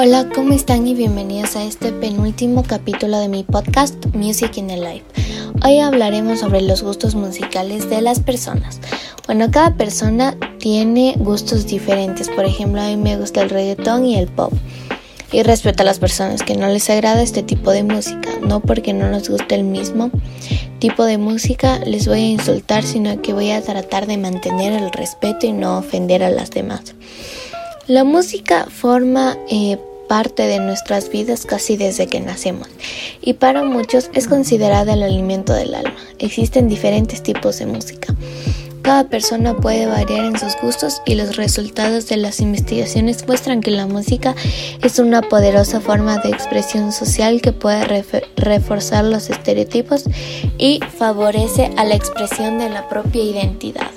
Hola, ¿cómo están y bienvenidos a este penúltimo capítulo de mi podcast Music in the Life? Hoy hablaremos sobre los gustos musicales de las personas. Bueno, cada persona tiene gustos diferentes. Por ejemplo, a mí me gusta el reggaetón y el pop. Y respeto a las personas que no les agrada este tipo de música. No porque no nos guste el mismo tipo de música les voy a insultar, sino que voy a tratar de mantener el respeto y no ofender a las demás. La música forma eh, parte de nuestras vidas casi desde que nacemos y para muchos es considerada el alimento del alma. Existen diferentes tipos de música. Cada persona puede variar en sus gustos y los resultados de las investigaciones muestran que la música es una poderosa forma de expresión social que puede reforzar los estereotipos y favorece a la expresión de la propia identidad.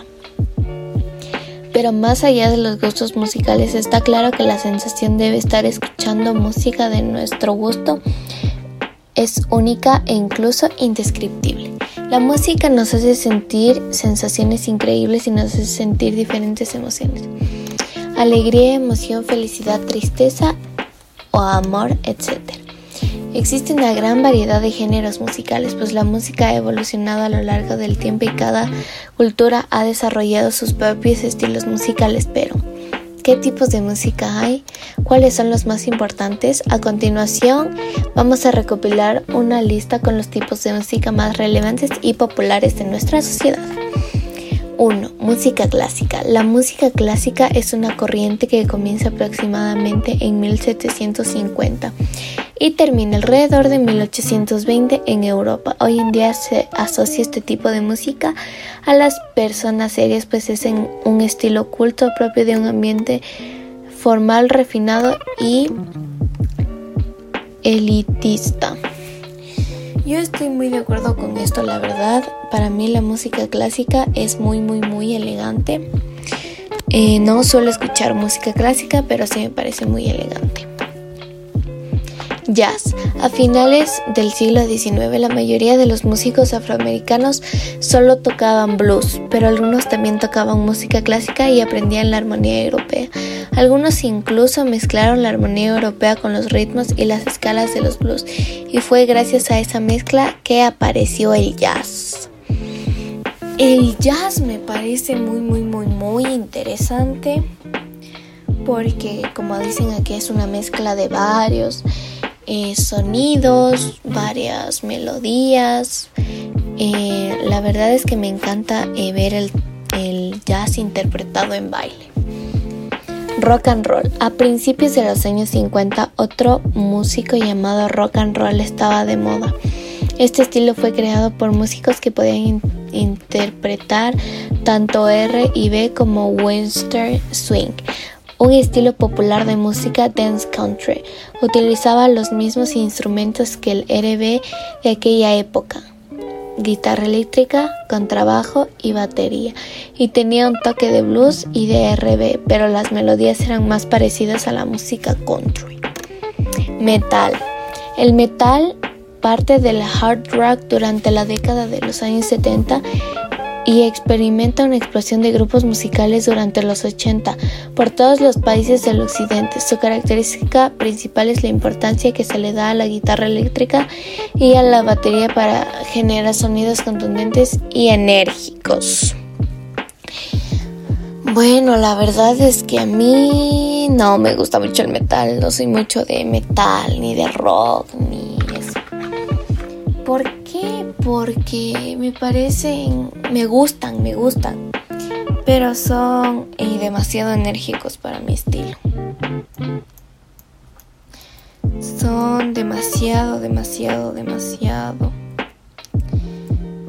Pero más allá de los gustos musicales está claro que la sensación de estar escuchando música de nuestro gusto es única e incluso indescriptible. La música nos hace sentir sensaciones increíbles y nos hace sentir diferentes emociones. Alegría, emoción, felicidad, tristeza o amor, etc. Existe una gran variedad de géneros musicales, pues la música ha evolucionado a lo largo del tiempo y cada cultura ha desarrollado sus propios estilos musicales, pero ¿qué tipos de música hay? ¿Cuáles son los más importantes? A continuación vamos a recopilar una lista con los tipos de música más relevantes y populares de nuestra sociedad. 1. Música clásica. La música clásica es una corriente que comienza aproximadamente en 1750 y termina alrededor de 1820 en Europa. Hoy en día se asocia este tipo de música a las personas serias, pues es en un estilo culto propio de un ambiente formal, refinado y elitista. Yo estoy muy de acuerdo con esto, la verdad. Para mí la música clásica es muy, muy, muy elegante. Eh, no suelo escuchar música clásica, pero sí me parece muy elegante. Jazz. A finales del siglo XIX la mayoría de los músicos afroamericanos solo tocaban blues, pero algunos también tocaban música clásica y aprendían la armonía europea. Algunos incluso mezclaron la armonía europea con los ritmos y las escalas de los blues, y fue gracias a esa mezcla que apareció el jazz. El jazz me parece muy, muy, muy, muy interesante porque, como dicen aquí, es una mezcla de varios eh, sonidos, varias melodías. Eh, la verdad es que me encanta eh, ver el, jazz interpretado en baile. Rock and roll. A principios de los años 50, otro músico llamado rock and roll estaba de moda. Este estilo fue creado por músicos que podían interpretar tanto R y B como Western Swing un estilo popular de música dance country. Utilizaba los mismos instrumentos que el RB de aquella época, guitarra eléctrica, contrabajo y batería, y tenía un toque de blues y de RB, pero las melodías eran más parecidas a la música country. Metal. El metal parte del hard rock durante la década de los años 70 y experimenta una explosión de grupos musicales durante los 80 por todos los países del occidente. Su característica principal es la importancia que se le da a la guitarra eléctrica y a la batería para generar sonidos contundentes y enérgicos. Bueno, la verdad es que a mí no me gusta mucho el metal, no soy mucho de metal, ni de rock, ni eso. ¿Por? Porque me parecen, me gustan, me gustan, pero son eh, demasiado enérgicos para mi estilo. Son demasiado, demasiado, demasiado,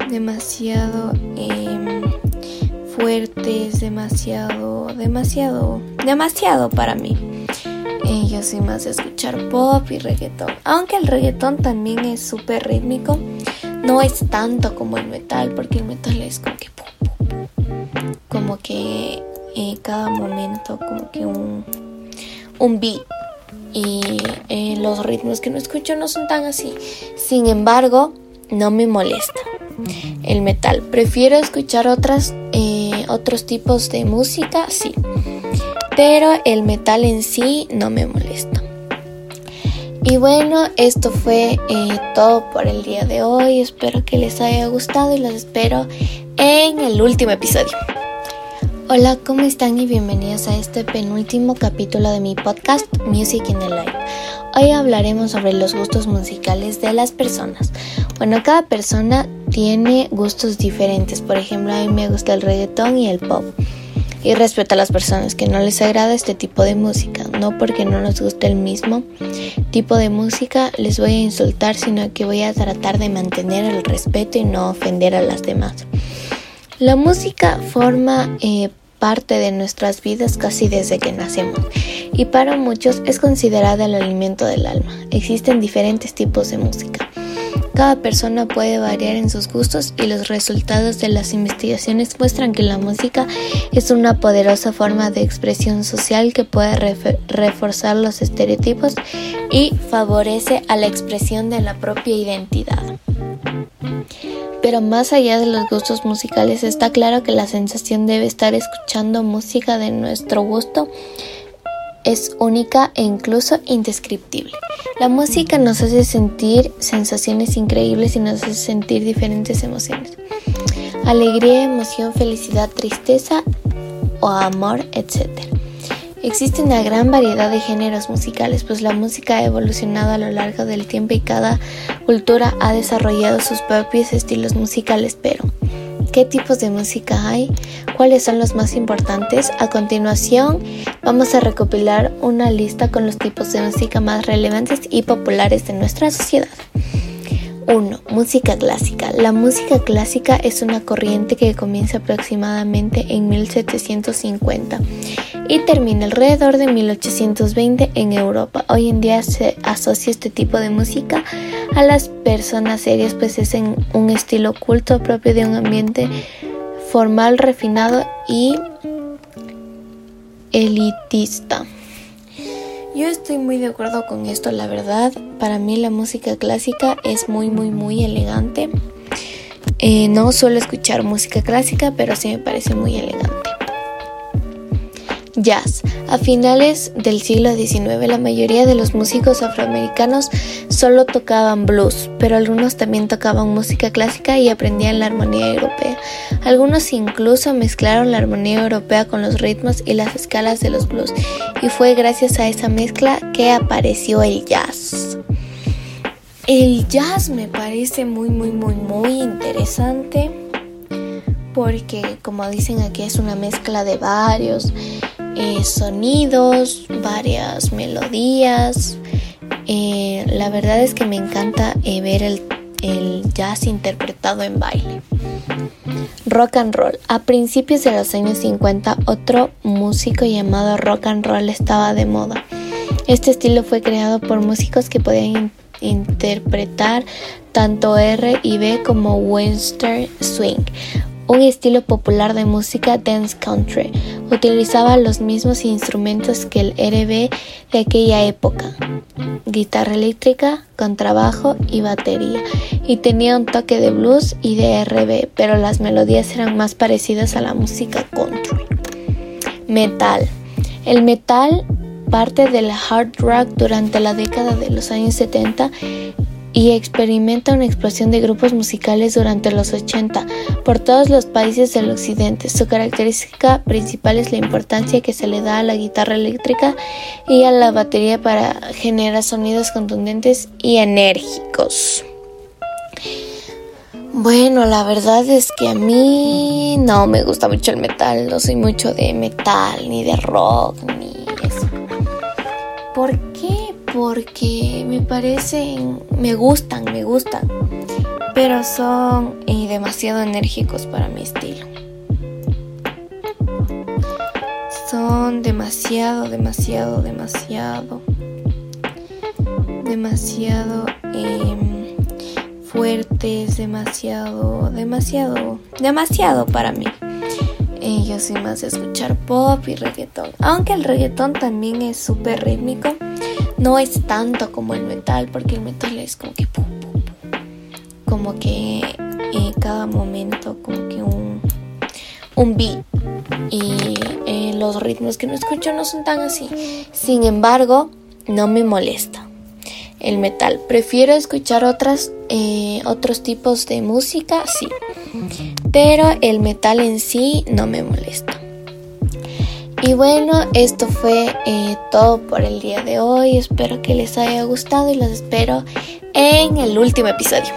demasiado em, fuertes, demasiado, demasiado, demasiado para mí. Eh, yo soy más de escuchar pop y reggaetón. Aunque el reggaetón también es súper rítmico. No es tanto como el metal, porque el metal es como que... Como que eh, cada momento como que un, un beat. Y eh, los ritmos que no escucho no son tan así. Sin embargo, no me molesta el metal. Prefiero escuchar otras, otros tipos de música, sí pero el metal en sí no me molesta. Y bueno, esto fue eh, todo por el día de hoy. Espero que les haya gustado y los espero en el último episodio. Hola, ¿cómo están y bienvenidos a este penúltimo capítulo de mi podcast Music in the Life? Hoy hablaremos sobre los gustos musicales de las personas. Bueno, cada persona tiene gustos diferentes. Por ejemplo, a mí me gusta el reggaetón y el pop. Y respeto a las personas que no les agrada este tipo de música. No porque no nos guste el mismo tipo de música les voy a insultar, sino que voy a tratar de mantener el respeto y no ofender a las demás. La música forma eh, parte de nuestras vidas casi desde que nacemos y para muchos es considerada el alimento del alma. Existen diferentes tipos de música. Cada persona puede variar en sus gustos y los resultados de las investigaciones muestran que la música es una poderosa forma de expresión social que puede reforzar los estereotipos y favorece a la expresión de la propia identidad. Pero más allá de los gustos musicales está claro que la sensación debe estar escuchando música de nuestro gusto es única e incluso indescriptible. La música nos hace sentir sensaciones increíbles y nos hace sentir diferentes emociones. Alegría, emoción, felicidad, tristeza o amor, etc. Existe una gran variedad de géneros musicales, pues la música ha evolucionado a lo largo del tiempo y cada cultura ha desarrollado sus propios estilos musicales, pero ¿qué tipos de música hay? ¿Cuáles son los más importantes? A continuación, vamos a recopilar una lista con los tipos de música más relevantes y populares de nuestra sociedad. 1. Música clásica. La música clásica es una corriente que comienza aproximadamente en 1750 y termina alrededor de 1820 en Europa. Hoy en día se asocia este tipo de música a las personas serias, pues es en un estilo culto propio de un ambiente formal, refinado y elitista. Yo estoy muy de acuerdo con esto, la verdad. Para mí la música clásica es muy, muy, muy elegante. Eh, no suelo escuchar música clásica, pero sí me parece muy elegante. Jazz. A finales del siglo XIX la mayoría de los músicos afroamericanos solo tocaban blues, pero algunos también tocaban música clásica y aprendían la armonía europea. Algunos incluso mezclaron la armonía europea con los ritmos y las escalas de los blues, y fue gracias a esa mezcla que apareció el jazz. El jazz me parece muy, muy, muy, muy interesante porque como dicen aquí es una mezcla de varios eh, sonidos, varias melodías. Eh, la verdad es que me encanta eh, ver el, el jazz interpretado en baile. Rock and roll. A principios de los años 50, otro músico llamado rock and roll estaba de moda. Este estilo fue creado por músicos que podían interpretar tanto R y B como Western Swing un estilo popular de música dance country. Utilizaba los mismos instrumentos que el RB de aquella época, guitarra eléctrica, contrabajo y batería, y tenía un toque de blues y de RB, pero las melodías eran más parecidas a la música country. Metal. El metal parte del hard rock durante la década de los años 70 y experimenta una explosión de grupos musicales durante los 80 por todos los países del occidente. Su característica principal es la importancia que se le da a la guitarra eléctrica y a la batería para generar sonidos contundentes y enérgicos. Bueno, la verdad es que a mí no me gusta mucho el metal, no soy mucho de metal, ni de rock, ni eso. ¿Por qué? Porque me parecen, me gustan, me gustan, pero son eh, demasiado enérgicos para mi estilo. Son demasiado, demasiado, demasiado, demasiado em, fuertes, demasiado, demasiado, demasiado para mí. Yo soy más de escuchar pop y reggaetón, aunque el reggaetón también es súper rítmico no es tanto como el metal, porque el metal es como que como que eh, cada momento como que un, un beat y eh, los ritmos que no escucho no son tan así. Sin embargo, no me molesta. el metal. Prefiero escuchar otras, eh, otros tipos de música, sí. Pero el metal en sí no me molesta. Y bueno, esto fue eh, todo por el día de hoy. Espero que les haya gustado y los espero en el último episodio.